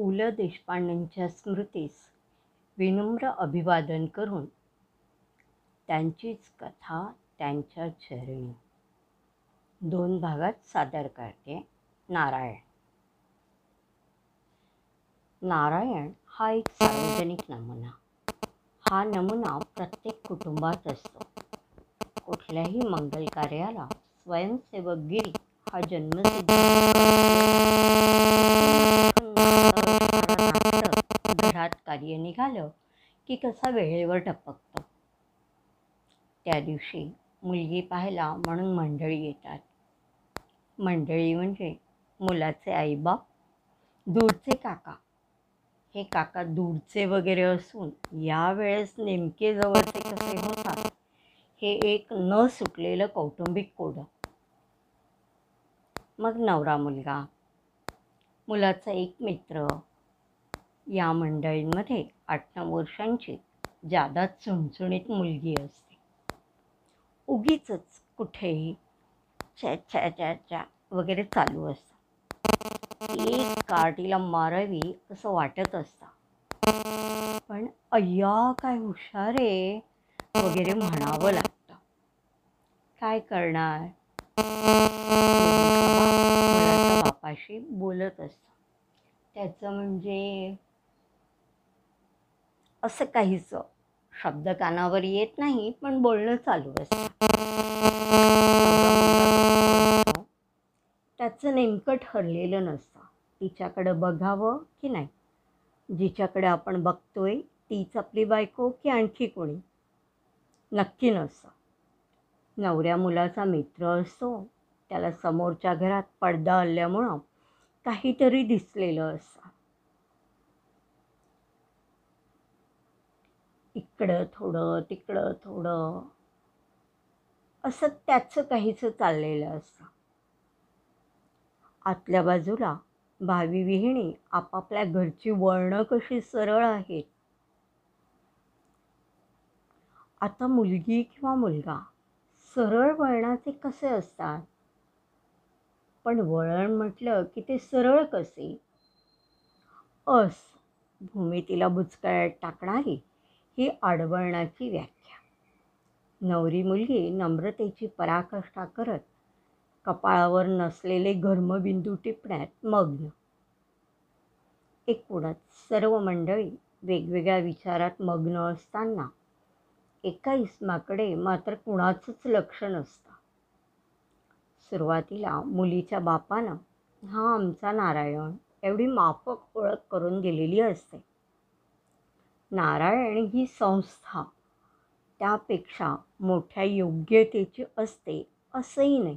पु ल देशपांडेंच्या स्मृतीस विनम्र अभिवादन करून त्यांचीच कथा त्यांच्या चरणी. दोन भागात सादर करते नारायण. नारायण हा एक सार्वजनिक नमुना. हा नमुना प्रत्येक कुटुंबात असतो. कुठल्याही मंगल कार्याला स्वयंसेवकगिरी हा जन्मसिद्ध. घरात कार्य निघालं की कसा वेळेवर टपकतो. त्या दिवशी मुलगी पाहायला म्हणून मंडळी येतात. मंडळी म्हणजे मुलाचे आईबाप दूरचे काका. हे काका दूरचे वगैरे असून यावेळेस नेमके जवळचे कसे होतात हे एक न सुटलेलं कौटुंबिक कोडं. मग नवरा मुलगा. मुलाचा एक मित्र. या मंडळींमध्ये आठ नऊ वर्षांची जादा चुणचुणीत मुलगी असते. उगीच कुठेही च्या वगैरे चालू असतं. एक कार्टीला मारावी असं वाटत असतं. पण अय्या काय हुशार आहे वगैरे म्हणावं लागतं. काय करणार? मुलाच्या बापाशी बोलत असतं. त्याचं म्हणजे असं काहीच शब्द कानावर येत नाही पण बोलणं चालू असतं. त्याचं नेमकं ठरलेलं नसतं. तिच्याकडं बघावं की नाही? जिच्याकडे आपण बघतोय तीच आपली बायको की आणखी कोणी? नक्की नसतं. नवऱ्या मुलाचा मित्र असतो त्याला समोरच्या घरात पडदा आल्यामुळं काहीतरी दिसलेलं असतं. इकडं थोडं तिकडं थोडं. असं त्याचं काहीच चाललेलं असतं. आतल्या बाजूला भावी विहिणी आपापल्या घरची वळणं कशी सरळ आहेत. आता मुलगी किंवा मुलगा सरळ वळणाचे कसे असतात? पण वळण म्हटलं की ते सरळ कसे? अस भूमितीला बुचकळ्यात टाकणारी. ही आडवळणाची व्याख्या. नवरी मुलगी नम्रतेची पराकाष्ठा करत कपाळावर नसलेले घर्मबिंदू टिपण्यात मग्न. एकूणच सर्व मंडळी वेगवेगळ्या विचारात मग्न असताना एका इस्माकडे मात्र कुणाचंच लक्ष नसतं. सुरुवातीला मुलीच्या बापानं हा आमचा नारायण एवढी माफक ओळख करून दिलेली असते. नारायण ही संस्था त्यापेक्षा मोठ्या योग्यतेची असते असंही नाही.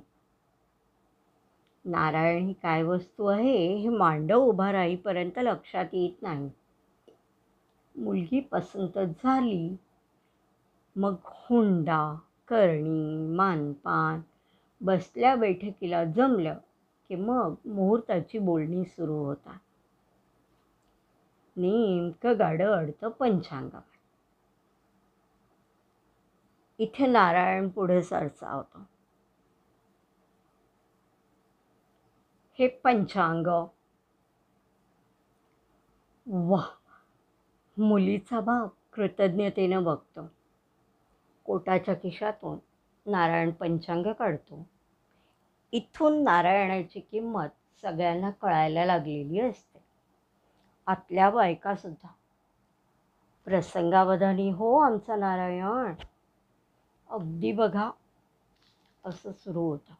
नारायण ही काय वस्तू आहे हे मांडव उभा राहीपर्यंत लक्षात येत नाही. मुलगी पसंत झाली. मग हुंडा करणी मानपान बसल्या बैठकीला जमलं की मग मुहूर्ताची बोलणी सुरू होतात नेमकं गाडं अडतं पंचांगावर. इथे नारायण पुढे सरसावतो हे पंचांग. वा मुलीचा बाप कृतज्ञतेनं बघतो. कोटाच्या खिशातून नारायण पंचांग काढतो. इथून नारायणाची किंमत सगळ्यांना कळायला लागलेली असते. आतल्या बायकासुद्धा. प्रसंगावधानी हो आमचा नारायण. अगदी बघा असं सुरू होतं.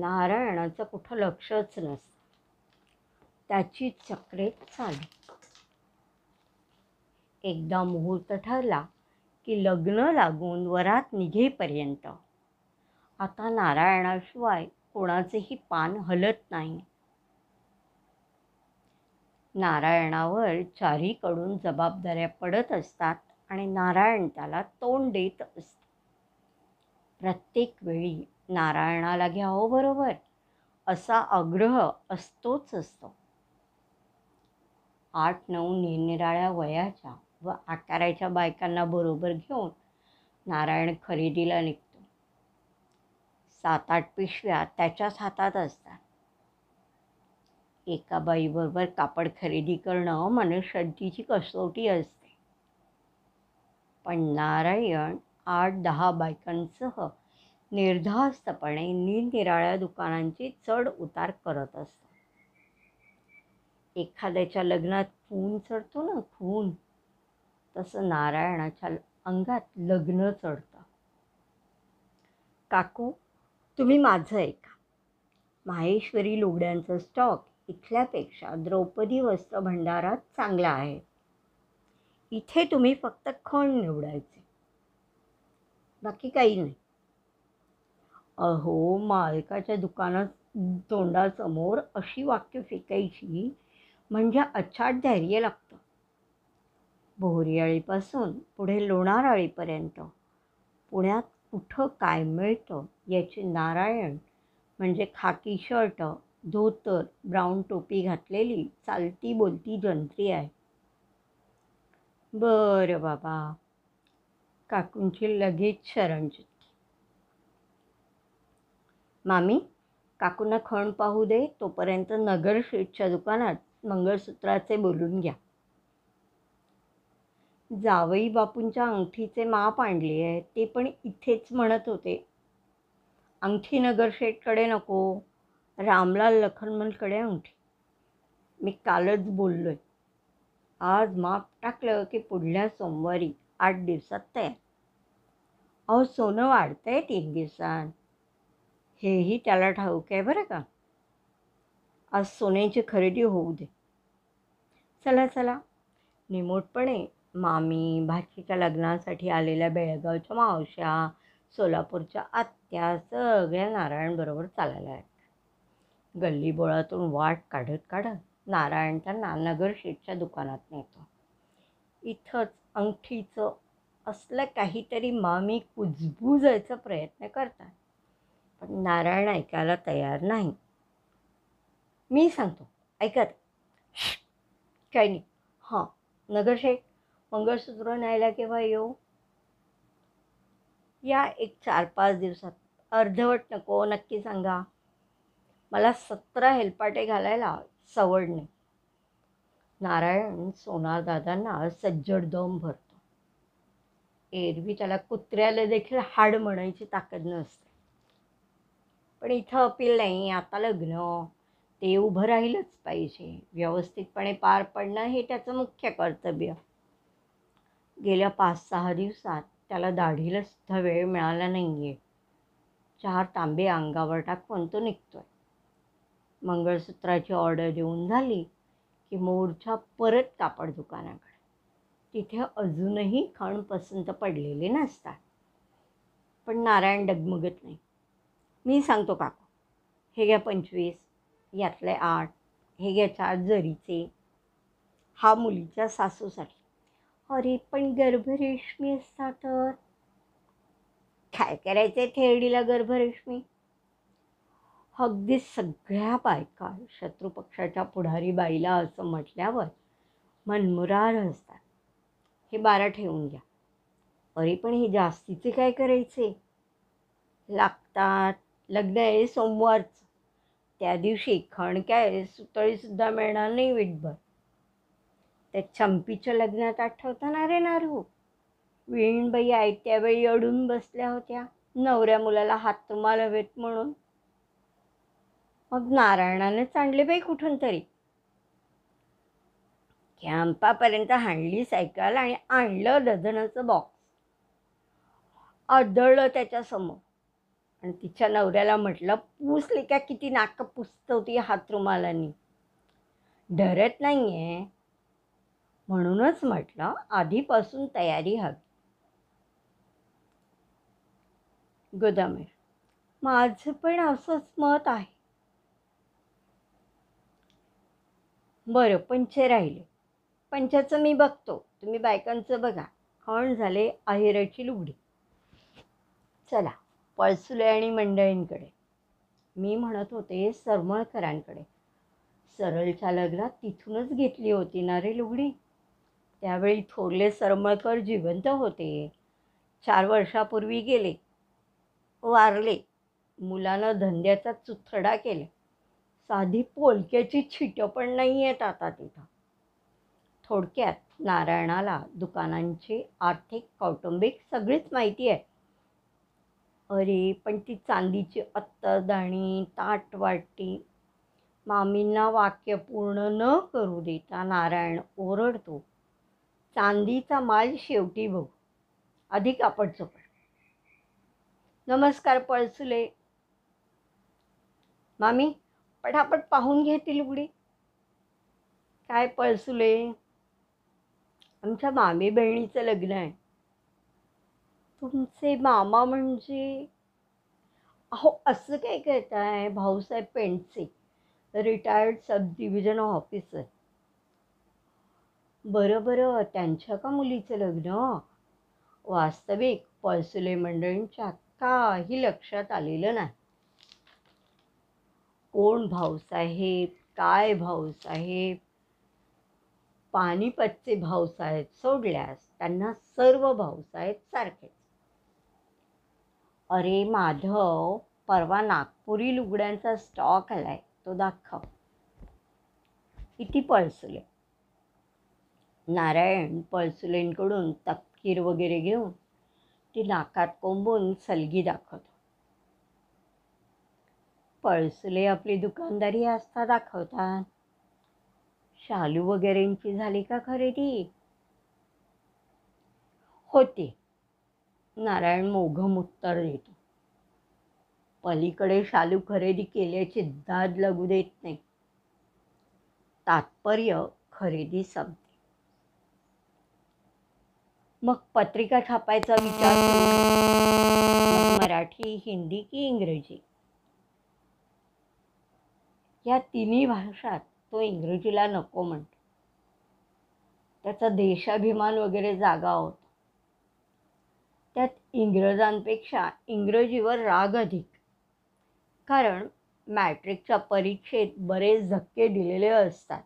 नारायणाचं कुठं लक्षच नसतं. त्याची चक्रे चालू. एकदा मुहूर्त ठरला की लग्न लागून वरात निघेपर्यंत. आता नारायणाशिवाय कोणाचेही पान हलत नाही. नारायणावर चारीकडून जबाबदाऱ्या पडत असतात आणि नारायण त्याला तोंड देत असतो. प्रत्येक वेळी नारायणाला घ्यावं बरोबर असा आग्रह असतोच असतो. आठ नऊ निरनिराळ्या वयाच्या व आकाराच्या बायकांना बरोबर घेऊन नारायण खरेदीला निघतो. सात आठ पिशव्या त्याच्याच हातात असतात. एका बाईबरोबर कापड खरेदी करणं हो, मनश्रद्धेची कसोटी असते. पण नारायण आठ दहा बायकांसह निर्धास्तपणे निरनिराळ्या दुकानांचे चढ उतार करत असतो. एखाद्याच्या लग्नात खून चढतो ना खून. तसं नारायणाच्या अंगात लग्न चढतं. काकू तुम्ही माझं ऐका. माहेश्वरी लुगड्यांचा स्टॉक इथल्यापेक्षा द्रौपदी वस्त्र भंडारात चांगला आहे. इथे तुम्ही फक्त खण निवडायचे. बाकी काही नाही. अहो मालकाच्या दुकानात तोंडासमोर अशी वाक्य फेकायची म्हणजे अचाट धैर्य लागतं. बोरियाळीपासून पुढे लोणाराळीपर्यंत. पुण्यात कुठं काय मिळतं याची नारायण म्हणजे खाकी शर्ट धोतर ब्राऊन टोपी घातलेली चालती बोलती जंत्री आहे. बरं बाबा. काकूंची लगेच शरण मामी काकूंना खण पाहू दे तोपर्यंत नगर स्वीटच्या दुकानात मंगळसूत्राचे बोलून घ्या. जावई बापूंच्या अंगठीचे माप आणली आहे ते पण इथेच म्हणत होते. अंगठी नगरशेठकडे नको. रामलाल लखनमलकडे अंगठी. मी कालच बोललो आहे आज माप टाकलं की पुढल्या सोमवारी आठ दिवसात तयार. अहो सोनं वाढतंय तीन दिवसात. हेही त्याला ठाऊक आहे बरं का? आज सोन्याची खरेदी होऊ दे. चला चला. निमूटपणे मामी भाचीच्या लग्नासाठी आलेल्या बेळगावच्या मावश्या सोलापूरच्या आत्या सगळ्या नारायणबरोबर चालायला आहेत गल्लीबोळातून वाट काढत काढत नारायण त्यांना नगर शेठच्या दुकानात नेतो. इथंच अंगठीचं असलं काहीतरी मामी कुजबुजायचा प्रयत्न करतात. पण नारायण ऐकायला तयार नाही. मी सांगतो ऐकत काही नाही. हां नगरशेठ मंगळसूत्र न्यायला केव्हा येऊ? या एक चार पाच दिवसात. अर्धवट नको नक्की सांगा. मला सतरा हेलपाटे घालायला सवड नाही. नारायण सोनारदादांना सज्जड दम भरतो. एरवी त्याला कुत्र्याला देखील हाड म्हणायची ताकद नसते. पण इथं अपील नाही आता लग्न ते उभं राहिलंच पाहिजे. व्यवस्थितपणे पार पडणं हे त्याचं मुख्य कर्तव्य. गेल्या पाच सहा दिवसात त्याला दाढीला सुद्धा वेळ मिळाला नाही आहे चार तांबे अंगावर टाकून तो निघतोय. मंगळसूत्राची ऑर्डर देऊन झाली की मोर्चा परत कापड दुकानाकडे. तिथे अजूनही खण पसंत पडलेले नसतात. पण नारायण डगमगत नाही. मी सांगतो काकू हे घ्या पंचवीस यातले आठ हे घ्या चार जरीचे. हा मुलीच्या सासूसाठी. अरे पण गर्भरेशमी असता तर? काय करायचे थेरडीला गर्भरेशमी अगदी सगळ्या बायका शत्रुपक्षाच्या पुढारी बाईला असं म्हटल्यावर मनमुरार असतात हे बारा ठेवून घ्या. अरे पण हे जास्तीचे काय करायचे? लागतात. लग्न आहे सोमवारचं. त्या दिवशी खण काय सुतळीसुद्धा मिळणार नाही विटभर. त्या चंपीच्या लग्नात आठवतं ना रे नारू. वीणबाई आयत्यावेळी अडून बसल्या होत्या. नवऱ्या मुलाला हात तुम्हाला हवेत म्हणून. मग नारायणानेच आणले बाई कुठून तरी. कॅम्पापर्यंत हाणली सायकल आणि आणलं डझनाचं बॉक्स आदळलं त्याच्यासमोर. आणि तिच्या नवऱ्याला म्हटलं पुसली का किती नाक पुसतवती हात रुमालानी. डरत नाही आहे म्हणूनच म्हटलं आधीपासून तयारी हवी. गोदामेर. माझं पण असंच मत आहे. बरं पंचे राहिले. पंचाचं मी बघतो. तुम्ही बायकांचं बघा. खण झाले आहेराची लुगडी. चला पळसुले आणि मंडळींकडे. मी म्हणत होते सरमळकरांकडे. सरळच्या लग्नात तिथूनच घेतली होती ना रे लुगडी? त्यावेळी थोरले सरमळकर जिवंत होते. चार वर्षापूर्वी गेले. वारले. मुलानं धंद्याचा चुथडा केला. साधी पोलक्याची छिटं पण नाही आहेत आता तिथं. थोडक्यात नारायणाला दुकानांची आर्थिक कौटुंबिक सगळीच माहिती आहे. अरे पण ती चांदीची अत्तरदाणी ताटवाटी मामींना वाक्य पूर्ण न करू देता नारायण ओरडतो. चांदीचा माल शेवटी बघू. अधिक आपण चोपड नमस्कार पळसुले. मामी पटापट पाहून घेतील उघडी काय पळसुले? आमच्या मामी बहिणीचं लग्न आहे. तुमचे मामा म्हणजे? अहो असं काय करताय? भाऊसाहेब पेंटचे रिटायर्ड सब डिव्हिजन ऑफिसर. बरं बरं. त्यांच्या का मुलीचं लग्न? वास्तविक पळसुले मंडळींच्या काही लक्षात आलेलं नाही. कोण भाऊसाहेब काय भाऊसाहेब पानिपतचे भाऊसाहेब सोडल्यास त्यांना सर्व भाऊसाहेब सारखेच. अरे माधव परवा नागपुरी लुगड्यांचा स्टॉक आलाय तो दाखव. किती पळसुले. नारायण पळसुलेंकडून तपकीर वगैरे घेऊन ती नाकात कोंबून सलगी दाखवतो. पळसुले आपली दुकानदारी आस्था दाखवतात. शालू वगैरेंची झाली का खरेदी? होती. नारायण मोघम उत्तर देतो. पलीकडे शालू खरेदी केल्याची दाद लागू देत नाही. तात्पर्य खरेदी संपते. मग पत्रिका छापायचा विचार मराठी हिंदी की इंग्रजी? या तिन्ही भाषात तो इंग्रजीला नको म्हणतो. त्याचा देशाभिमान वगैरे जागा होता. त्यात इंग्रजांपेक्षा इंग्रजीवर राग अधिक. कारण मॅट्रिकच्या परीक्षेत बरेच धक्के दिलेले असतात.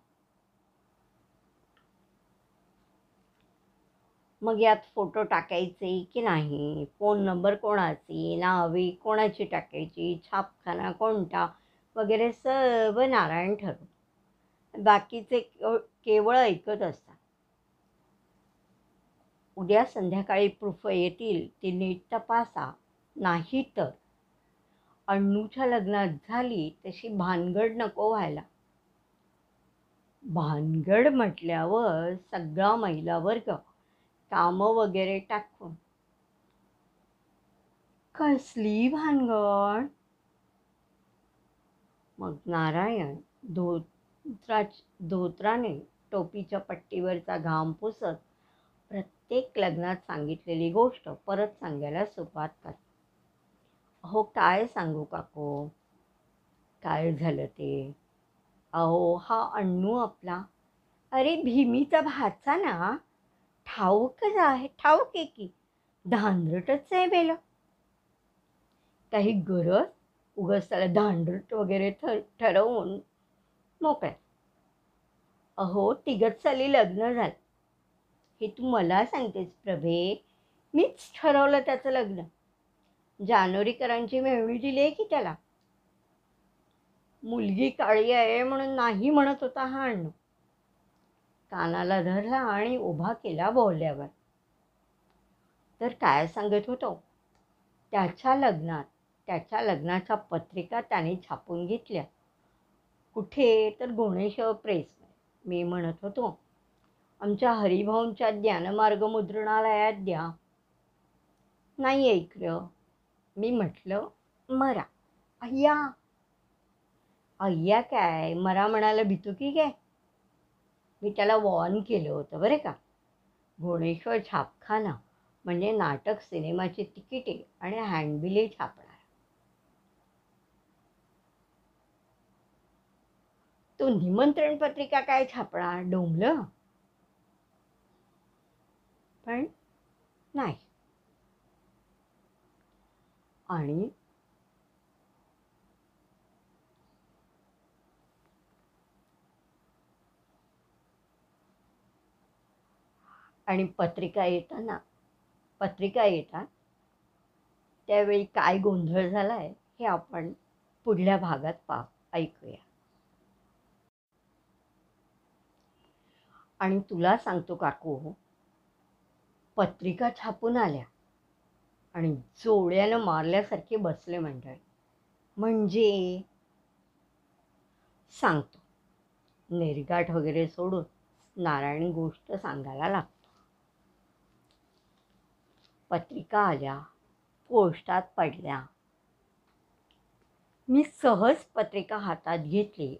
मग यात फोटो टाकायचे की नाही? फोन नंबर कोणाची? नावे कोणाची टाकायची? छापखाना कोणता? वगैरे सर्व नारायण ठरवतो बाकीचे केवळ ऐकत असतात. उद्या संध्याकाळी प्रूफ येतील ती नीट तपासा. नाही तर. अण्णूच्या लग्नात झाली तशी भानगड नको व्हायला. भानगड म्हटल्यावर सगळा महिला वर्ग कामं वगैरे टाकून. कसली भानगड? मग नारायण धोत्रा धोत्राने टोपीच्या पट्टीवरचा घाम पुसत प्रत्येक लग्नात सांगितलेली गोष्ट परत सांगायला सुरुवात कर. अहो काय सांगू काको? काय झालं ते? अहो हा अण्णू आपला. अरे भीमीचा भाचा ना? ठाऊकच आहे ठाऊक आहे की. धांदरटच आहे बेलं. काही गरज? उगाच त्याला धांदरट वगैरे ठ ठरवून मोकळ्या अहो तिघत साली लग्न झालं. हे तू मला सांगतेस प्रभे. मीच ठरवलं त्याचं लग्न. जानोरीकरांची मेहवी दिली आहे की त्याला? मुलगी काळी आहे म्हणून नाही म्हणत होता हा अण्णू. कानाला धरला आणि उभा केला बोलल्यावर तर काय सांगत होतो? त्याच्या लग्नात त्याच्या लग्नाच्या पत्रिका त्याने छापून घेतल्या. कुठे? तर गुणेश्वर प्रेसमध्ये मी म्हणत होतो आमच्या हरिभाऊंच्या ज्ञानमार्ग मुद्रणालयात द्या. नाही ऐकलं मी म्हटलं मरा. अय्या. अय्या काय? मरा म्हणायला भितो की काय? मी त्याला वॉर्न केलं होतं बरं का? घोणेश्वर छापखाना म्हणजे नाटक सिनेमाची तिकिटे आणि हँडबिले छापणार तो निमंत्रण पत्रिका काय छापणार? डोंबलं पण नाही. आणि आणि पत्रिका येताना पत्रिका येतात त्यावेळी काय गोंधळ झाला आहे हे आपण पुढल्या भागात पा ऐकूया. आणि तुला सांगतो काकू पत्रिका छापून आल्या आणि जोड्यानं मारल्यासारखे बसले मंडळ. म्हणजे? सांगतो. निर्गाठ वगैरे सोडून नारायण गोष्ट सांगायला लागतो. पत्रिका आल्या पोस्टात पडल्या. मी सहज पत्रिका हातात घेतली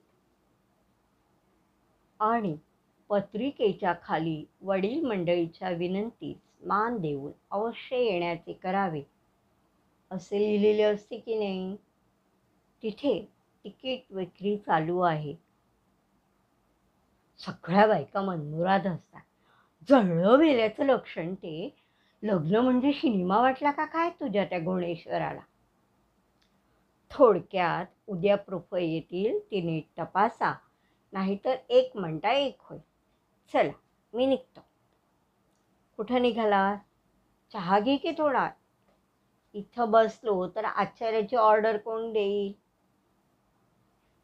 आणि पत्रिकेच्या खाली वडील मंडळीच्या विनंतीस मान देऊन अवश्य येण्याचे करावे. असे लिहिलेले असते की नाही? तिथे तिकीट विक्री चालू आहे. सगळ्या बायका मनमुराद असतात. जळलं गेल्याचं लक्षण ते. लग्न म्हणजे सिनेमा वाटला का काय तुझ्या त्या गुणेश्वराला थोडक्यात उद्या प्रोफ येतील तिने नीट तपासा. नाहीतर एक म्हणता एक होईल. चला मी निघतो. कुठं निघाला? चहा घे की थोडा? इथं बसलो तर आचार्याची ऑर्डर कोण देईल?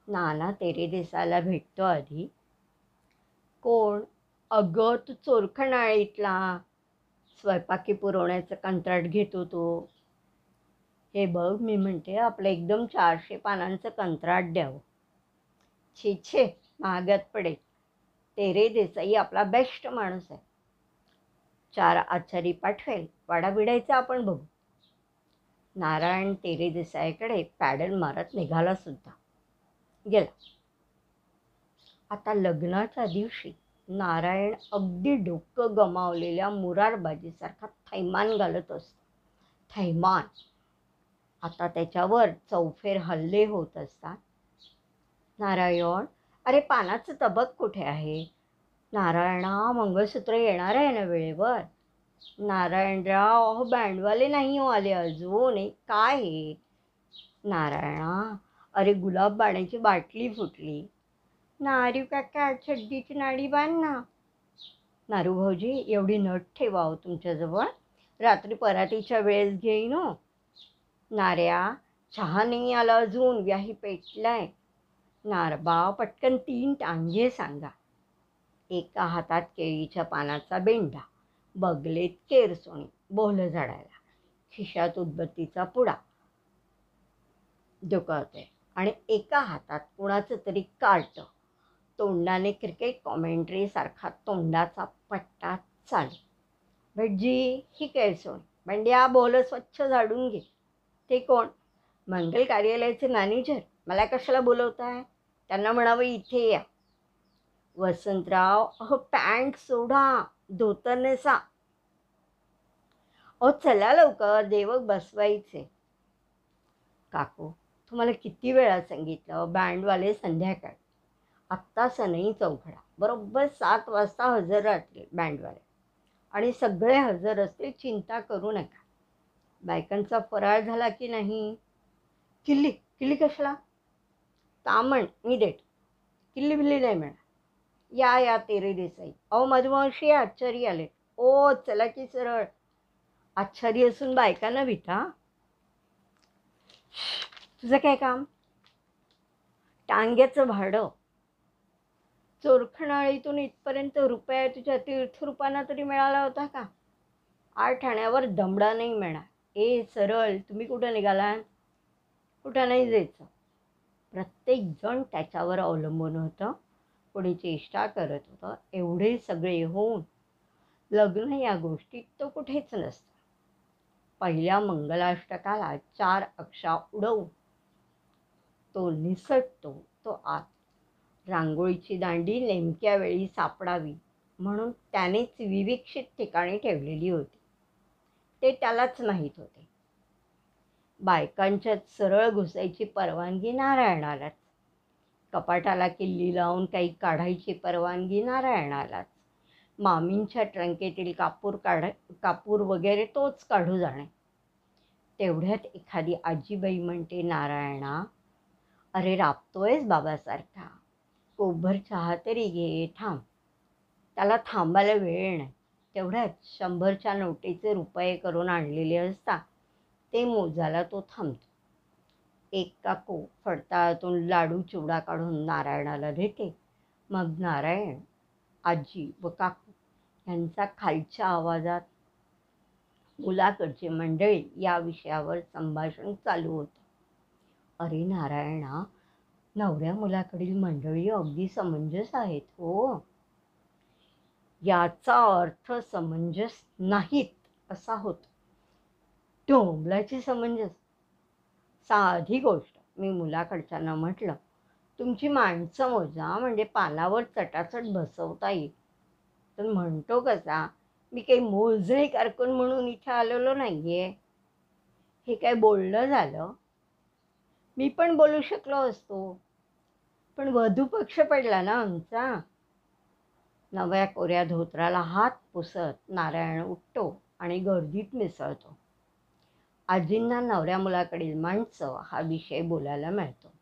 नाना तेरे देसाला भेटतो आधी. कोण? अगं तू चोरखणाळीतला स्वयंपाकी पुरवण्याचं कंत्राट घेतो तो. हे बघ मी म्हणते आपलं एकदम चारशे पानांचं कंत्राट द्यावं. छे छे महागात पडेल. तेरे देसाई आपला बेस्ट माणूस आहे. चार आचारी पाठवेल वाडाबिडायचं आपण बघू. नारायण तेरे देसाईकडे पॅडल मारत निघाला सुद्धा. गेला. आता लग्नाच्या दिवशी नारायण अगदी डोकं गमावलेल्या मुरारबाजीसारखा थैमान घालत असतो. थैमान. आता त्याच्यावर चौफेर हल्ले होत असतात. नारायण अरे पानाचं तबक कुठे आहे? नारायणा मंगळसूत्र येणार आहे ना वेळेवर? नारायणराव अहो बँडवाले नाही हो आले अजून. हे काय हे? नारायणा अरे गुलाब बाण्याची बाटली फुटली. नारू काका छड्डीची नाडी बांध ना. नारू भाऊजी एवढी नट ठेवावं हो तुमच्याजवळ. रात्री पराठीच्या वेळेस घेईन हो. नाऱ्या चहा नाही आला अजून. व्याही पेटलाय. नारबा पटकन तीन टांगे सांगा. एका हातात केळीच्या पानाचा बेंडा बगलेत केरसोणी बोल झाडायला खिशात उदबत्तीचा पुडा. दुखवते आणि एका हातात कुणाचं तरी कार्ट तोंडाने क्रिकेट कॉमेंट्री सारखा तोंडाचा पट्टा चाले. भटजी ही केळसोणी बंड्या बोल स्वच्छ झाडून घे. ते कोण? मंगल कार्यालयाचे मॅनेजर. मला कशाला बोलवताय? त्यांना म्हणावं इथे या. वसंतराव अहो पॅन्ट सोडा धोतर नेसा. अहो चला लवकर देवक बसवायचे. काकू तुम्हाला किती वेळा सांगितलं बँडवाले संध्याकाळ. आत्ता सनई चौघडा बरोबर सात वाजता हजर राहतील बँडवाले. आणि सगळे हजर असतील चिंता करू नका. बायकांचा फराळ झाला की नाही? किल्ली किल्ली कशाला? तामण मी देट किल्ली बिल्ली नाही म्हणा या या तेरे देसाई. अहो मधुमावशी आश्चर्य आले. ओ चला की सरळ. आश्चर्य असून बायकांना भिता तुझं काय काम? टांग्याचं भाडं. चोरखणाळीतून इथपर्यंत रुपया तुझ्या तीर्थरूपांना तरी मिळाला होता का? आठ आण्यावर दमडा नाही मिळणार. ए सरळ तुम्ही कुठं निघाला कुठं नाही जायचं? प्रत्येकजण त्याच्यावर अवलंबून होतं. कोणी चेष्टा करत होतं. एवढे सगळे होऊन लग्न या गोष्टीत तो कुठेच नसतं. पहिल्या मंगलाष्टकाला चार अक्षा उडवून तो निसटतो. तो आत रांगोळीची दांडी नेमक्या वेळी सापडावी म्हणून त्यानेच विविक्षित ठिकाणी ठेवलेली होती. ते त्यालाच माहीत होते. बायकांच्यात सरळ घुसायची परवानगी नारायणालाच. कपाटाला किल्ली लावून काही काढायची परवानगी नारायणालाच. मामींच्या ट्रंकेतील कापूर काढ कापूर वगैरे तोच काढू जाणे. तेवढ्यात एखादी आजीबाई म्हणते नारायणा अरे राबतोयस बाबासारखा. कोभर चहा तरी घे थांब. त्याला थांबायला वेळ नाही. तेवढ्यात शंभरच्या नोटेचे रुपये करून आणलेले असता ते मोजायला तो थांबतो. एक काकू फडताळातून लाडू चिवडा काढून नारायणाला देते मग नारायण आजी व काकू यांचा खालच्या आवाजात मुलाकडची मंडळी या विषयावर संभाषण चालू होतं. अरे नारायणा नवऱ्या मुलाकडील मंडळी अगदी समंजस आहेत हो. याचा अर्थ समंजस नाहीत असा होतो. डोंबलाची समंजस. साधी गोष्ट. मी मुलाकडच्यांना म्हटलं तुमची माणसं मोजा म्हणजे पालावर चटाचट बसवता येईल. तर म्हणतो कसा मी काही मोजणी कारकून म्हणून इथे आलेलो नाही आहे हे काय बोलणं झालं? मी पण बोलू शकलो असतो. पण वधू पक्ष पडला ना आमचा. नव्या कोऱ्या धोत्राला हात पुसत नारायण उठतो आणि गर्दीत मिसळतो. आजींना नवऱ्या मुलाकडील माणसं हा विषय बोलायला मिळतो.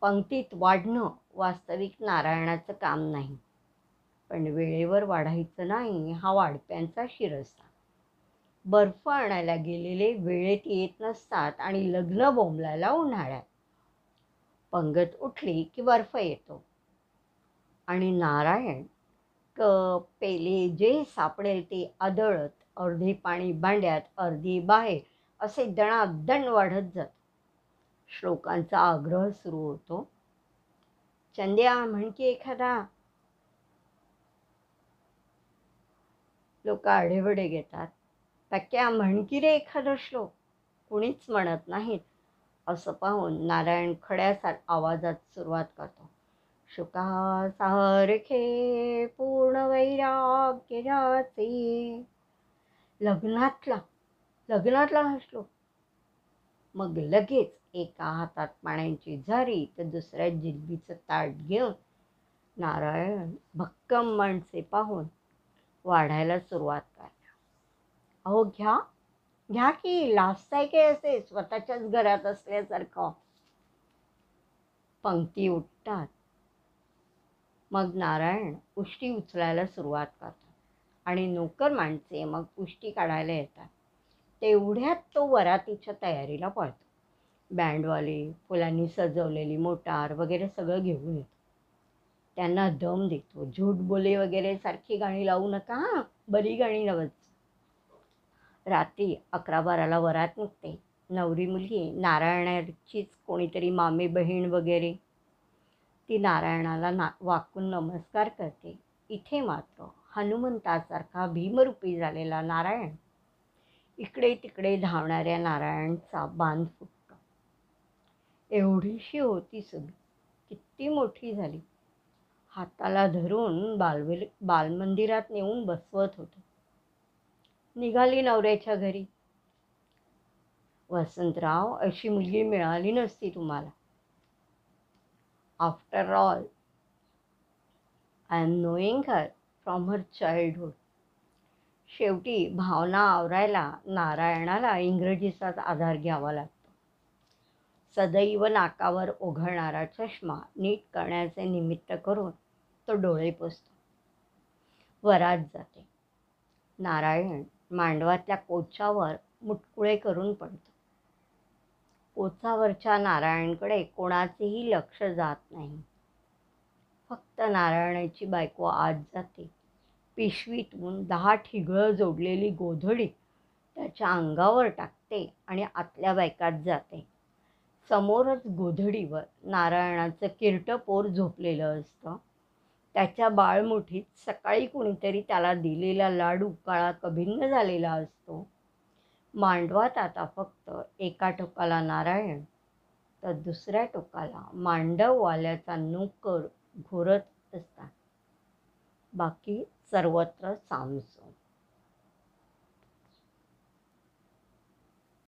पंक्तीत वाढणं वास्तविक नारायणाचं काम नाही. पण वेळेवर वाढायचं नाही हा वाढप्यांचा शिरस्ता बर्फ आणायला गेलेले वेळेत येत नसतात आणि लग्न बोंबलायला उन्हाळ्यात. पंगत उठली की बर्फ येतो. आणि नारायण कप पेले जे सापडेल ते आदळत अर्धे पाणी भांड्यात अर्धी बाहेर असे दणादण वाढत जात. श्लोकांचा आग्रह सुरू होतो. चंद्या म्हण की एखादा लोक आढेवडे घेतात. पक्क्या म्हण की रे एखादा श्लोक. कुणीच म्हणत नाहीत. असं पाहून नारायण खड्यासार आवाजात सुरुवात करतो. शुकासारखे पूर्ण वैराग्य लग्नातला लग्नातला हा श्लोक मग लगेच एका हातात पाण्याची झारी तर दुसऱ्या जिलबीचं ताट घेऊन नारायण भक्कम माणसे पाहून वाढायला सुरुवात करणार अहो घ्या घ्या की लाजताय काय असे स्वतःच्याच घरात असल्यासारखं. पंक्ती उठतात. मग नारायण उष्टी उचलायला सुरुवात करतात. आणि नोकर माणसे मग उष्टी काढायला येतात. तेवढ्यात तो वरातीच्या तयारीला पळतो. बँडवाले फुलांनी सजवलेली मोटार वगैरे सगळं घेऊन येतो. त्यांना दम देतो. झूट बोले वगैरे सारखी गाणी लावू नका हां. बरी गाणी लावत रात्री अकरा बाराला वरात निघते. नवरी मुलगी नारायणाचीच कोणीतरी मामी बहीण वगैरे. ती नारायणाला ना वाकून नमस्कार करते. इथे मात्र हनुमंतासारखा भीमरूपी झालेला नारायण इकडे तिकडे धावणाऱ्या नारायणचा बांध फुटतो. एवढीशी होती सगळी. किती मोठी झाली. हाताला धरून बालविल बालमंदिरात नेऊन बसवत होतो. निघाली नवऱ्याच्या घरी. वसंतराव अशी मुलगी मिळाली नसती तुम्हाला. After all I am knowing her from her childhood शेवटी भावना आवरायला नारायणाला इंग्रजीचाच आधार घ्यावा लागतो. सदैव नाकावर ओघळणारा चष्मा नीट करण्याचे निमित्त करून तो डोळे पुसतो. वरात जाते. नारायण मांडवातल्या कोचावर मुटकुळे करून पडतो. कोचावरच्या नारायणकडे कोणाचेही लक्ष जात नाही. फक्त नारायणाची बायको आज जाते. पिशवीतून दहा ठिगळं जोडलेली गोधडी त्याच्या अंगावर टाकते आणि आतल्या बायकात जाते. समोरच गोधडीवर नारायणाचं किरटं पोर झोपलेलं असतं. त्याच्या बाळमुठीत सकाळी कुणीतरी त्याला दिलेला लाडू काळा कभिन्न झालेला असतो. मांडवात आता फक्त एका टोकाला नारायण तर दुसऱ्या टोकाला मांडववाल्याचा नोकर घोरत असतात. बाकी સર્વત્ર સામસો